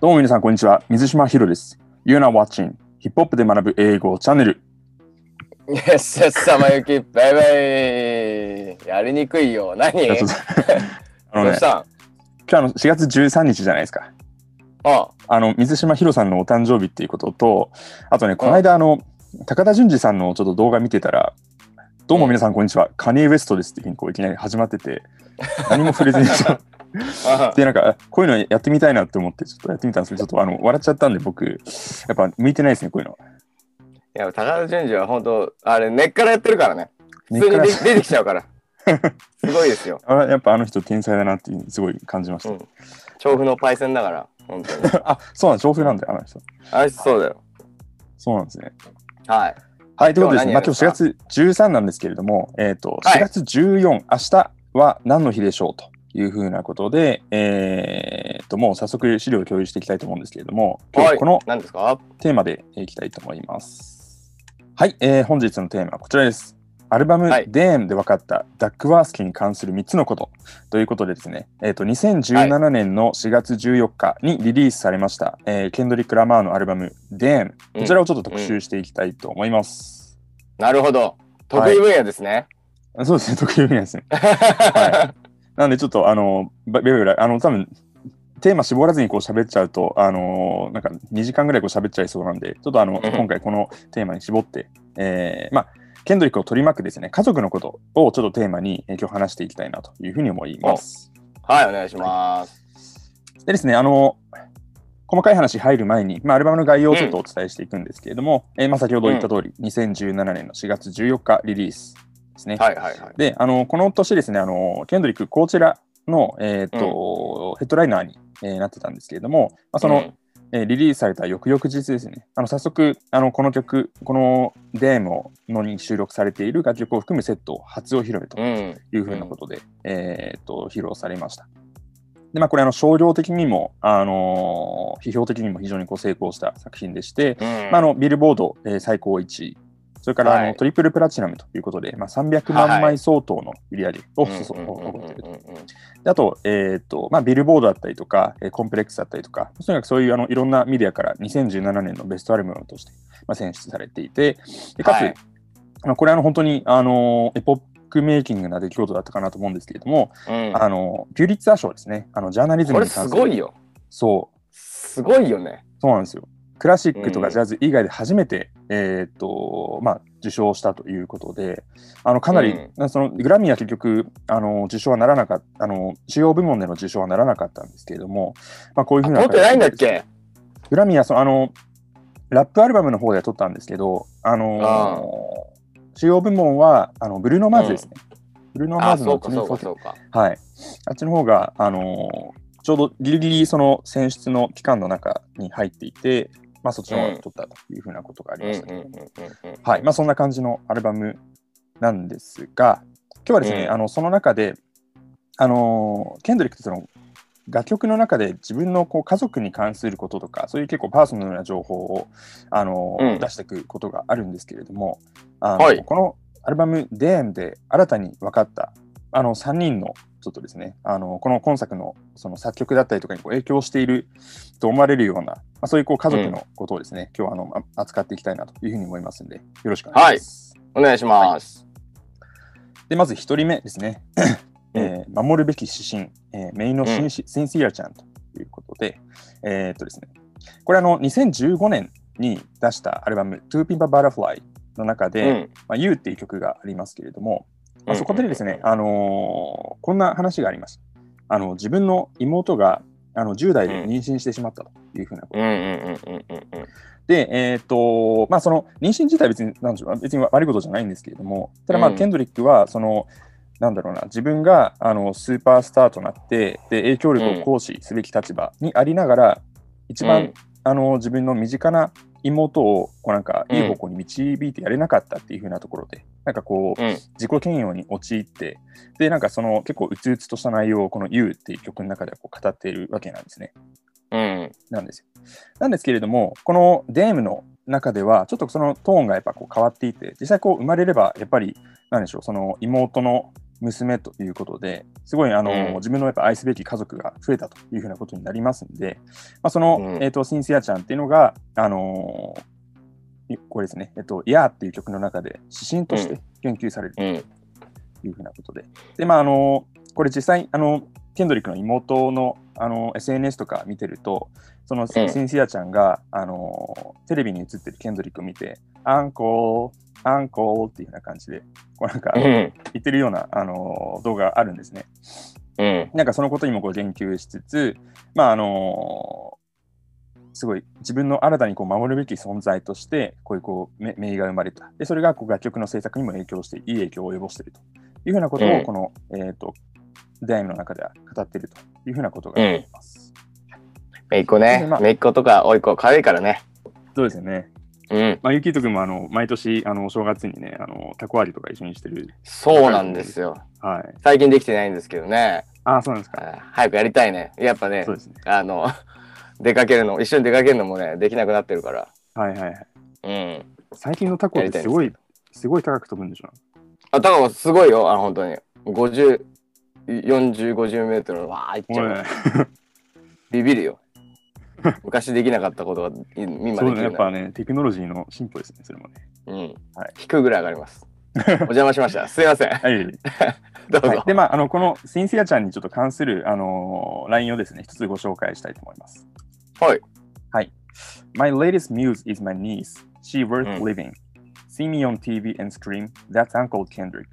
どうも皆さん、こんにちは。水島ひろです。You're now watching ヒップホップで学ぶ英語チャンネル。イエスエス様ゆき、バイバイやりにくいよ。何？あのね今日あの4月13日じゃないですか。ああの、水島ひろさんのお誕生日っていうことと、あとね、この間、あの、高田純次さんのちょっと動画見てたら、どうも皆さん、こんにちは。カニエ・ウエストですっていうふうにこういきなり始まってて、何も触れずに で、なんか、こういうのやってみたいなって思って、ちょっとやってみたんですけど、ちょっとあの笑っちゃったんで、僕、やっぱ向いてないですね、こういうの。いや、高田純次は本当、あれ、根っからやってるからね。普通に出てきちゃうから。すごいですよ。あやっぱあの人天才だなってすごい感じました。うん。調布のパイセンだから、本当に。あ、そうなん調布なんだよ、あの人。あれ、そうだよ。そうなんですね。はい。はい、ということですね。まあ、今日4今日は何やるんです月13なんですけれども、えっ、と、はい4月14、明日は何の日でしょうというふうなことで、えっ、と、もう早速資料を共有していきたいと思うんですけれども、今日ははいこの何ですか？テーマでいきたいと思います。はい、えー本日のテーマはこちらです。アルバムはい DAM で分かったダックワースキーに関する3つのことということでですね、えっ、と、2017年の4月14日にリリースされました、えーケンドリック・ラマーのアルバム DAM、こちらをちょっと特集していきたいと思います。なるほど。得意分野ですね。そうですね、得意分野ですね。はなんでちょっとあの、ばベラベラ、あの、多分テーマ絞らずにこう喋っちゃうと、あのなんか2時間ぐらいこう喋っちゃいそうなんで、ちょっとあの、うん今回このテーマに絞って、えーまあ、ケンドリックを取り巻くですね、家族のことをちょっとテーマに、えー今日話していきたいなというふうに思います。はい、お願いします。でですね、あの、細かい話入る前に、まあ、アルバムの概要をちょっとお伝えしていくんですけれども、えーまあ、先ほど言った通り、2017年の4月14日リリースですね。はいはいはい。で、あのこの年ですね、あのケンドリック、こちらの、えーとヘッドライナーに、えーなってたんですけれども、まあ、その、うんえーリリースされた翌々日ですね、あの早速あの、この曲、このデーモのに収録されている楽曲を含むセットを初お披露目とうん。いうふうなことで、えーと披露されました。でまあ、これあの、商業的にも、あのー批評的にも非常にこう成功した作品でして、うんまあ、あのビルボード、えー最高1位、それからあの、はいトリプルプラチナムということで、まあ、300万枚相当の売り上げを誇っていると。あと,、えーとまあ、ビルボードだったりとか、えーコンプレックスだったりとか、とにかくそういうあのいろんなメディアから2017年のベストアルバムとして、まあ、選出されていて、でかつ、はいあのこれあの本当にあのエポックメイキングな出来事だったかなと思うんですけれども、うんあのピューリッツァー賞ですね、あのジャーナリズムこれに関する。すごいよ。そうすごいよね。そうなんですよ。クラシックとうんかジャズ以外で初めて、えーっとまあ、受賞したということで、あのかなり、そのグラミーは結局あの受賞はならなかったあの、主要部門での受賞はならなかったんですけれども、まあ、こういうふうな取ってないんだっけ？グラミーはそのあのラップアルバムの方では取ったんですけど、あの主要部門はあのブルーノ・マーズですね。ブルーノ・マーあ、ズの。はい。あっちの方が、あのーちょうどギリギリその選出の期間の中に入っていて、まあ、そっちの方が取ったというふうなことがありました。うんうんうんうんうんはい。まあ、そんな感じのアルバムなんですが、今日はですね、うん。あのその中で、あのーケンドリックその楽曲の中で自分のこう家族に関することとか、そういう結構パーソナルな情報を、あのーうん。出していくことがあるんですけれども、あのはい。このアルバム「デームで新たに分かったあの3人のちょっとですね、あのこの今作のその作曲だったりとかにこう影響していると思われるような、まあ、そういうこう家族のことをですね、今日はあのあ扱っていきたいなというふうに思いますので、よろしくお願いします。お願いします。で、まず1人目ですね、えー守るべき指針、えーメインのシンシ,、センシアちゃんということで、えーっとですね、これあの2015年に出したアルバム To Pimp a Butterfly の中で、うん。まあ、You っていう曲がありますけれども、まあ、うん。そこでですね、あのーこんな話がありました。あの自分の妹があの10代で妊娠してしまったというふうなこと。で、えーっと、まあ、その妊娠自体は別に、なんでしょう、別に悪いことじゃないんですけれども、ただまあ、うん。ケンドリックは、その、なんだろうな、自分があのスーパースターとなって、で、影響力を行使すべき立場にありながら、一番、うんあの自分の身近な妹をこうなんかいい方向に導いてやれなかったっていう風なところで、なんかこううん自己嫌悪に陥ってでなんかその結構うつうつとした内容をこの「You」っていう曲の中ではこう語っているわけなんですね。うんなんですよ。なんですけれどもこの「デームの中ではちょっとそのトーンがやっぱこう変わっていて実際こう生まれればやっぱりなんでしょうその妹の娘ということですごいあの、うん。自分のやっぱ愛すべき家族が増えたというふうなことになりますんで、まあ、その、うん。えー、とシンシアちゃんっていうのが、あのーいこれですね、えっと、やーっていう曲の中で指針として言及されるうん。というふうなことで、で、まあ、あのこれ実際、あの、ケンドリックの妹のあの SNS とか見てると、そのシンシアちゃんが、あのテレビに映ってるケンドリックを見て、アンコール、アンコールっていうような感じで、こうなんかうん。言ってるような、あの動画があるんですね。うん。なんかそのことにもこう言及しつつ、まああのすごい自分の新たにこう守るべき存在として、こういうこうめ名が生まれた。で、それがこう楽曲の制作にも影響して、いい影響を及ぼしているというふうなことを、うんこの、えっ、と、ダイムの中では語っているというふうなことがあります。めいっ子ねまあ。めいっ子とかおいっ子、可愛いからね。そうですよね。うん。まあ、ゆきとくんもあの毎年あのお正月にね、あのタコ割りとか一緒にしてる。そうなんですよ。はい。最近できてないんですけどね。ああ、そうなんですか。早くやりたいね。やっぱねそう、ですね。あの、出かけるの、一緒に出かけるのもね、できなくなってるから。はいはいはい。うん。最近のタコってすごい、すごい高く飛ぶんでしょ？あ、だからすごいよ、あ本当に。50、40、50メートル、わーいっちゃう。ビビるよ。昔できなかったことがい今できるそうね、やっぱね、テクノロジーの進歩ですね、それもね。うん。はい引くぐらい上がります。お邪魔しました。すいません。はい。どうぞ。はい、で、まあ、あの、このシンシアちゃんにちょっと関する、あのー、LINE をですね、一つご紹介したいと思います。はい。はい。My latest muse is my niece. She worth うん living. See me on TV and scream, that's Uncle Kendrick.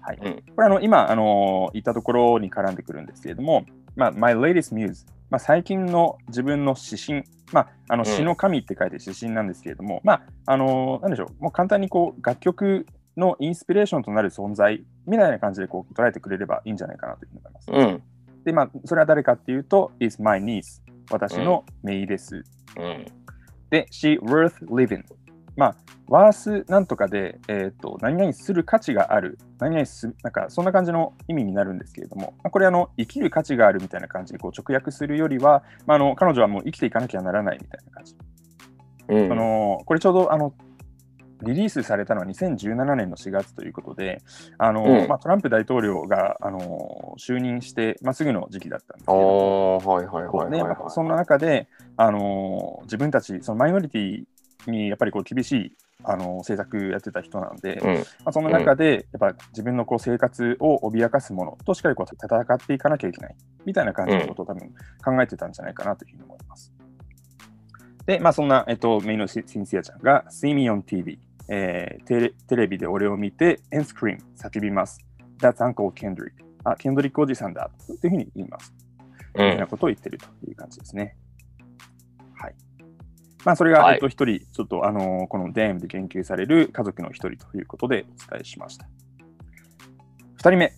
はい。うんこれ、あの、今、あのー言ったところに絡んでくるんですけれども、まあ、My latest muse。まあ、最近の自分の指針、まあ、あのん詩の神って書いて指針なんですけれども、まあ、あのーなんでしょう、もう簡単にこう楽曲のインスピレーションとなる存在みたいな感じでこう捉えてくれればいいんじゃないかなというふうに思います。うん。で、まあ、それは誰かっていうと、is my niece。私の姪です。うん。で、she worth living。まあ、ワースなんとかで、えっ、と、何々する価値がある。何々すなんか、そんな感じの意味になるんですけれども、まあ、これ、あの、生きる価値があるみたいな感じでこう直訳するよりは、まあ、あの、彼女はもう生きていかなきゃならないみたいな感じ。うん。そのこれちょうどあのリリースされたのは2017年の4月ということで、あのうんまあ、トランプ大統領があの就任して、まあ、すぐの時期だったんですけどそんな中であの自分たち、そのマイノリティにやっぱりこう厳しいあの政策やってた人なので、うん。まあ、その中でやっぱ自分のこう生活を脅かすものとしっかりこう戦っていかなきゃいけないみたいな感じのことを多分考えてたんじゃないかなというふうに思います。で、まあ、そんな、えっと、メインのシシンシアちゃんが See me on TV、えーテレ、テレビで俺を見て and scream 叫びます。That's Uncle Kendrick。あ、ケンドリックおじさんだというふうに言います。う。というふうんなことを言ってるという感じですね。はい。まあ、それが、はいえっと、一人、ちょっと、あのーこの DAM で研究される家族の一人ということでお伝えしました。二人目。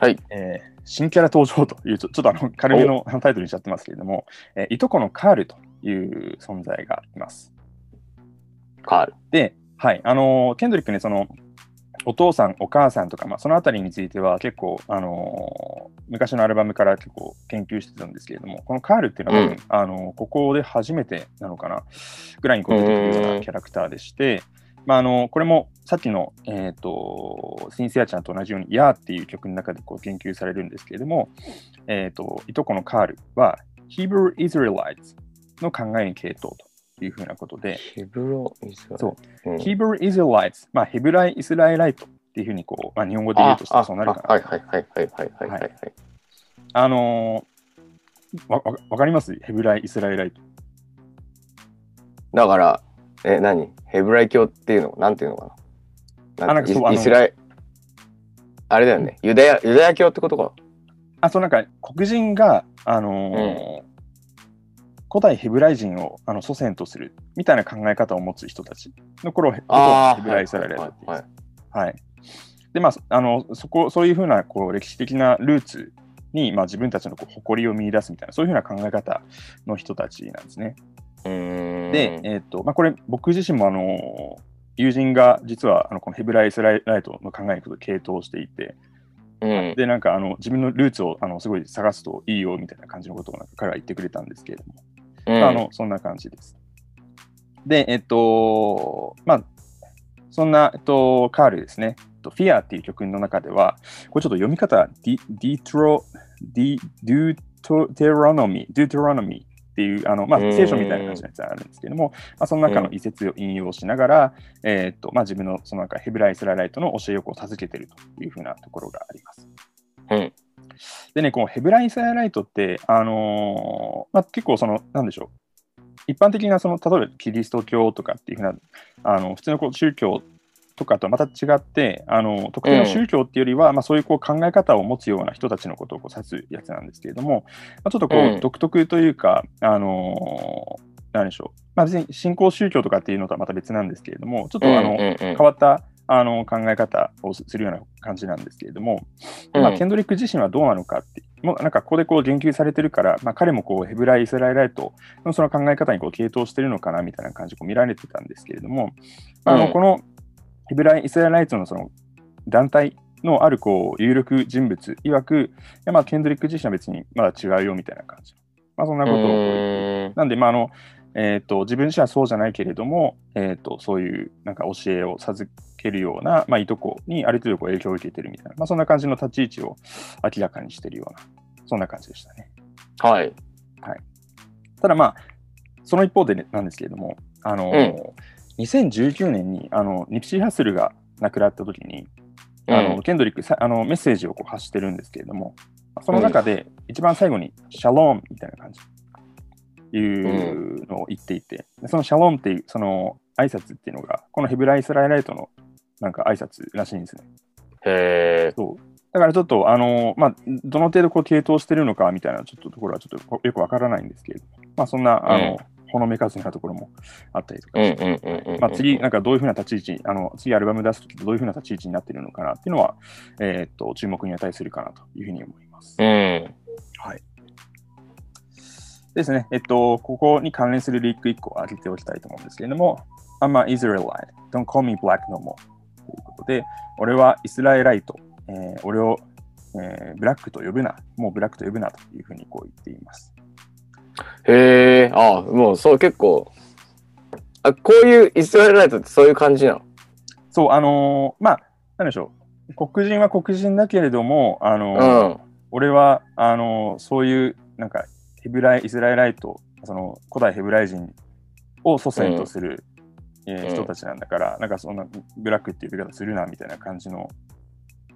はい。えー新キャラ登場という、ちょっとあの軽めのタイトルにしちゃってますけれども、えーいとこのカールという存在がいます。カール。で、はい、あのーケンドリックね、その、お父さん、お母さんとか、まあ、そのあたりについては結構、あのー昔のアルバムから結構研究してたんですけれども、このカールっていうのはうん。あのーここで初めてなのかな、ぐらいにこう出てくるようなキャラクターでして、まあ、あのこれもさっきの、えー、とシンセアちゃんと同じように「ヤーっていう曲の中でこう研究されるんですけれども、えー、といとこのカールは Hebrew Israelites の考えに系統とっていうふうなことで、ブロイスライそう、ブロイスライツ、まあ、ヘブライイスラエライトっていうふうにこう、まあ、日本語で言うとそうなるかな。はいはいはいはいはいはい、はい、あのー、わわかります？ヘブライ・イスラエライト。だから、え、何？ヘブライ教っていうの？なんていうのかな？なんかイスラエあれだよね、ユダヤ、ユダヤ教ってことか。あ、そうなんか黒人が、あのーうん、古代ヘブライ人をあの祖先とするみたいな考え方を持つ人たちの頃をヘブライ・イスラエライトって言いはいます。はい。で、まあ、あのそこそういうふうなこう歴史的なルーツに、まあ、自分たちのこう誇りを見出すみたいな、そういうふうな考え方の人たちなんですね。で、えーっとまあ、これ、僕自身もあの友人が実はあのこのヘブライ・イスライトの考えに傾倒していて、うん。で、なんかあの自分のルーツをあのすごい探すといいよみたいな感じのことをなんか彼は言ってくれたんですけれども、ああのそんな感じです。で、えっと、まあ、そんな、えっと、カールですね。えっと、フィアっていう曲の中では、これちょっと読み方、ディディトロ、ディ、 Deuteronomy 、 Deuteronomy っていう、あのまあ、聖書みたいな感じのやつがあるんですけども、まあ、その中の一節を引用しながら、えっとまあ、自分のその中ヘブライ・ Israelite の教えをこう授けているというふうなところがあります。うんでね、このヘブライ・ Israelite って、あのー、まあ、結構その、なんでしょう、一般的なその、例えばキリスト教とかっていうふうな、あの普通のこう宗教とかとはまた違って、あの特定の宗教っていうよりは、うん、まあ、そういうこう考え方を持つような人たちのことをこう指すやつなんですけれども、まあ、ちょっとこう、独特というか、あのー、何でしょう、まあ、別に信仰宗教とかっていうのとはまた別なんですけれども、ちょっとあの、変わったあの考え方をするような感じなんですけれども、うん、まあ、ケンドリック自身はどうなのかって、もうなんかここでこう言及されてるから、まあ、彼もこうヘブライ・イスラエライトのその考え方にこう傾倒してるのかなみたいな感じで見られてたんですけれども、あのこのヘブライ・イスラエライトのその団体のあるこう有力人物曰く、まあ、ケンドリック自身は別にまだ違うよみたいな感じ。まあ、そんなことを。なんで、まああのえーと、自分自身はそうじゃないけれども、えーと、そういうなんか教えを授けるような、まあ、いとこにある程度こう影響を受けてるみたいな、まあ、そんな感じの立ち位置を明らかにしてるような、そんな感じでしたね。はい。はい、ただまあ、その一方で、ね、なんですけれども、あの、うん。2019年にあのニプシー・ハッスルが亡くなった時に、あの、ケンドリックさあのメッセージをこう発してるんですけれども、その中で一番最後にシャローンみたいな感じいうのを言っていて、そのシャローンっていうその挨拶っていうのが、このヘブライ・スライライトのなんか挨拶らしいんですね。へそう。だからちょっと、あのまあ、どの程度こう系統してるのかみたいなちょっとところはちょっとよくわからないんですけれども、まあ、そんな、あの、ほのめかすなところもあったりとかして、まあ、次、なんかどういうふうな立ち位置、あの次アルバム出すときどういうふうな立ち位置になっているのかなっていうのは、えー、っと注目に値するかなというふうに思います。うん、はい。ですね、えっと、ここに関連するリーク1個挙げておきたいと思うんですけれども、I'm an Israelite, don't call me black no more. ということで、俺はイスラエライト、えー、俺を、えー、ブラックと呼ぶな、もうブラックと呼ぶなというふうにこう言っています。へえ、あもうそう結構、あこういうイスラエルライトってそういう感じなの？そう、あのー、まあ、なんでしょう。黒人は黒人だけれども、あのーうん、俺は、あのー、そういう、なんか、ヘブライ、イスラエライト、その古代ヘブライ人を祖先とする、うん、えー、人たちなんだから、うん、なんかそんなブラックっていう言い方するなみたいな感じの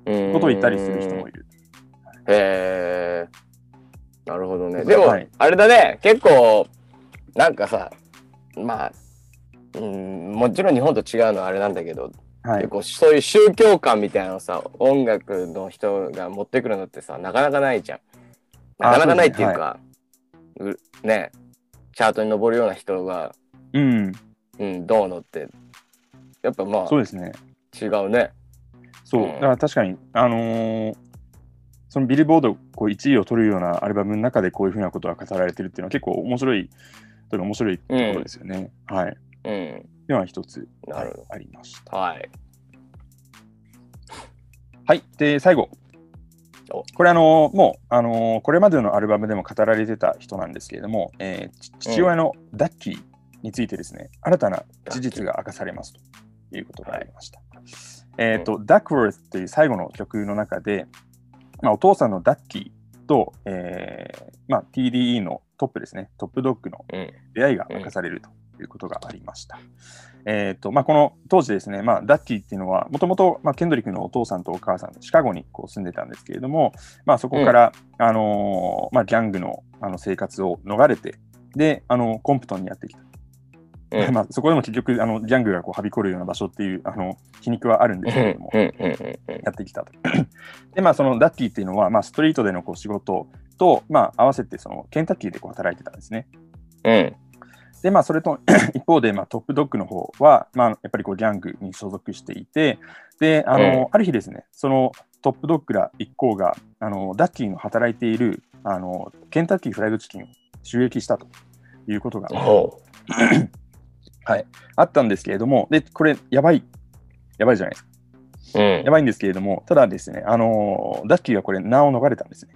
ことを言ったりする人もいる。へえ。なるほどね。でも、はい、あれだね、結構、なんかさ、まあ、うん、もちろん日本と違うのはあれなんだけど、はい、結構そういう宗教観みたいなのさ、音楽の人が持ってくるのってさ、なかなかないじゃん。なかなかないっていうか、う、ね、ね、チャートに上るような人が、うん、うん、どうのって、やっぱまあ、そうですね。違うね。そう、だから確かに、あのー、そのビルボードこう1位を取るようなアルバムの中でこういうふうなことが語られてるっていうのは結構面白い、という面白いところですよね。うん、はい。うん。では一つありました。はい。はい。で、最後。これあの、もう、あのこれまでのアルバムでも語られてた人なんですけれども、えー、父親のダッキーについてですね、新たな事実が明かされますと。いうことがありました。はい、えっ、ー、と、ダックワースという最後の曲の中で、まあ、お父さんのダッキーと、えーまあ、TDE のトップですね、トップドッグの出会いが明かされるということがありました。うん、えーとまあ、この当時ですね、まあ、ダッキーっていうのは、もともとケンドリックのお父さんとお母さん、シカゴにこう住んでたんですけれども、まあ、そこから、うん、あのー、まあ、ギャングのあの生活を逃れて、で、あのコンプトンにやってきた。まあ、そこでも結局あのギャングがこうはびこるような場所っていうあの皮肉はあるんですけれども、やってきたと。でまあそのダッキーっていうのは、まあ、ストリートでのこう仕事と、まあ、合わせてそのケンタッキーでこう働いてたんですね。うん、でまあそれと 一方で、まあ、トップドッグの方は、まあ、やっぱりこうギャングに所属していてであの、うん、ある日ですねそのトップドッグら一行があのダッキーの働いているあのケンタッキーフライドチキンを襲撃したということが はい、あったんですけれども、で、これ、やばい、やばいじゃないですか。うん、やばいんですけれども、ただですね、あのー、ダッキーはこれ、名を逃れたんですね。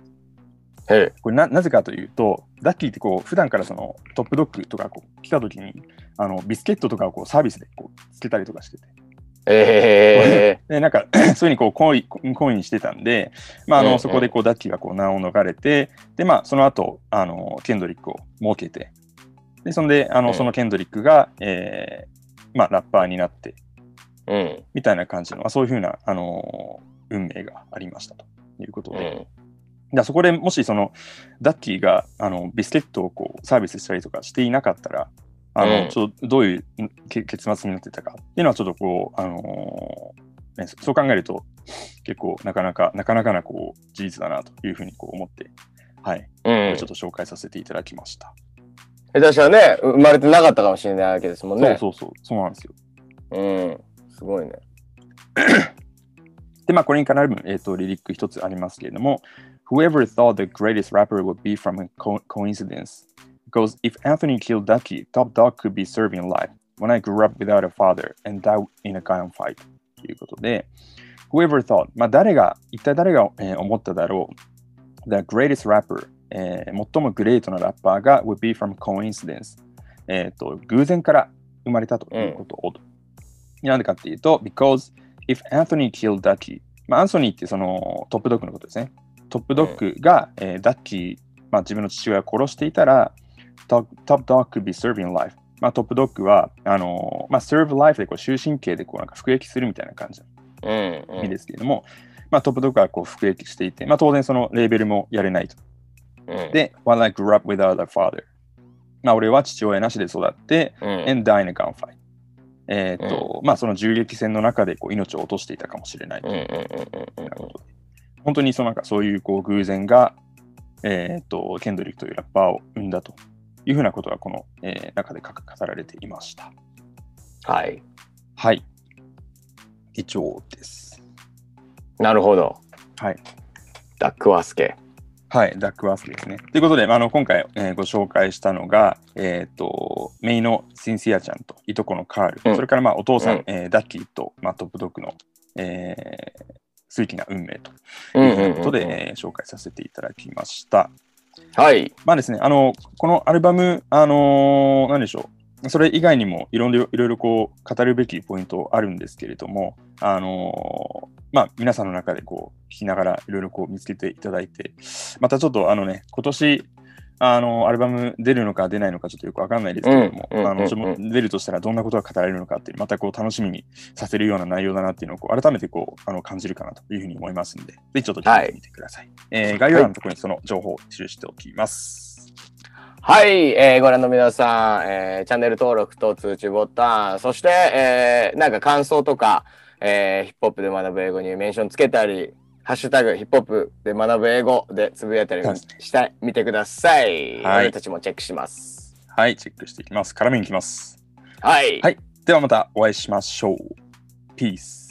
へこれななぜかというと、ダッキーってこう普段からそのトップドッグとかこう来た時にあのビスケットとかをこうサービスでこうつけたりとかしてて。え でなんか そういうふうにこう行為行為にしてたんで、まああの、そこでこうダッキーがこう難を逃れてでまあその後あのケンドリックを設けてでそんであの、うんそのケンドリックが、えーまあ、ラッパーになってー、うん。みたいな感じの、まあ、そういうふうな、あの運命がありましたということで、うん。だそこでもしそのダッキーがあのビスケットをこうサービスしたりとかしていなかったらあの、うんちょっとどういうけ結末になってたかっていうのはちょっとこう、あのーね、そう考えると結構なかなかなかなかなこう事実だなというふうにこう思って、はい、うんちょっと紹介させていただきました。下手したらね、生まれてなかったかもしれないわけですもんね。そうそうそう、そうなんですよ。うん。すごいね。で、まあ、これに絡む、えー、とリリック一つありますけれども、Whoever thought the greatest rapper would be from a co- coincidence? Because if Anthony killed Ducky, Top Dog could be serving life. When I grew up without a father and died in a gunfight. ということで、Whoever thought, まあ、誰が、一体誰が、えー思っただろう ?The greatest rapper、えー最もグレートなラッパーが would be from coincidence. えっ、と、偶然から生まれたということを、なんでかっていうと、because if Anthony killed Ducky、まあ、アンソニーってそのトップドッグのことですね。 トップドッグが、えーダッキー、まあ、自分の父親を殺していたら、トップドッグ could be serving life。まあ、トップドッグは、あのーまあ、serve life でこう終身刑でこうなんか服役するみたいな感じのうん。意味ですけれども、まあ、トップドッグはこう服役していて、まあ、当然そのレーベルもやれないと。うん、で、while I grew up without a father。まあ、俺は父親なしで育って、うん、and die in a gunfight。えっ、と、まあ、その銃撃戦の中でこう命を落としていたかもしれないいううんうんことで本当にそのなんかそういうこう偶然が、えっ、と、ケンドリックというラッパーを生んだというふうなことがこの、えー中で語られていました。はい。はい。以上です。なるほど。はい。ダックワースケ。はい、ダックワースですね。ということで、あの今回、えーご紹介したのが、えっ、と、メイのシンシアちゃんといとこのカール、うんそれからまあお父さん、うんえーダッキーと、まあ、トップドッグの、えー、数奇な運命とういうことで、紹介させていただきました。はい。まあですね、あの、このアルバム、あのーなんでしょう、それ以外にもいろいろいろいろこう語るべきポイントあるんですけれども、あのーまあ皆さんの中でこう聞きながらいろいろこう見つけていただいて、またちょっとあのね、今年、あのアルバム出るのか出ないのかちょっとよくわかんないですけれども、うんうんうんうんあのちょっと出るとしたらどんなことが語られるのかっていう、またこう楽しみにさせるような内容だなっていうのを改めてこうあの感じるかなというふうに思いますので、ぜひちょっと聞いてみてください。えー概要欄のところにその情報を記しておきます。はい、えーご覧の皆さん、えーチャンネル登録と通知ボタン、そして、えーなんか感想とか、えーヒップホップで学ぶ英語にメンションつけたり、ハッシュタグヒップホップで学ぶ英語でつぶやいたりはいしてください。はい俺たちもチェックします。はい、チェックしていきます。絡みに行きます。はい。はいではまたお会いしましょう。ピース。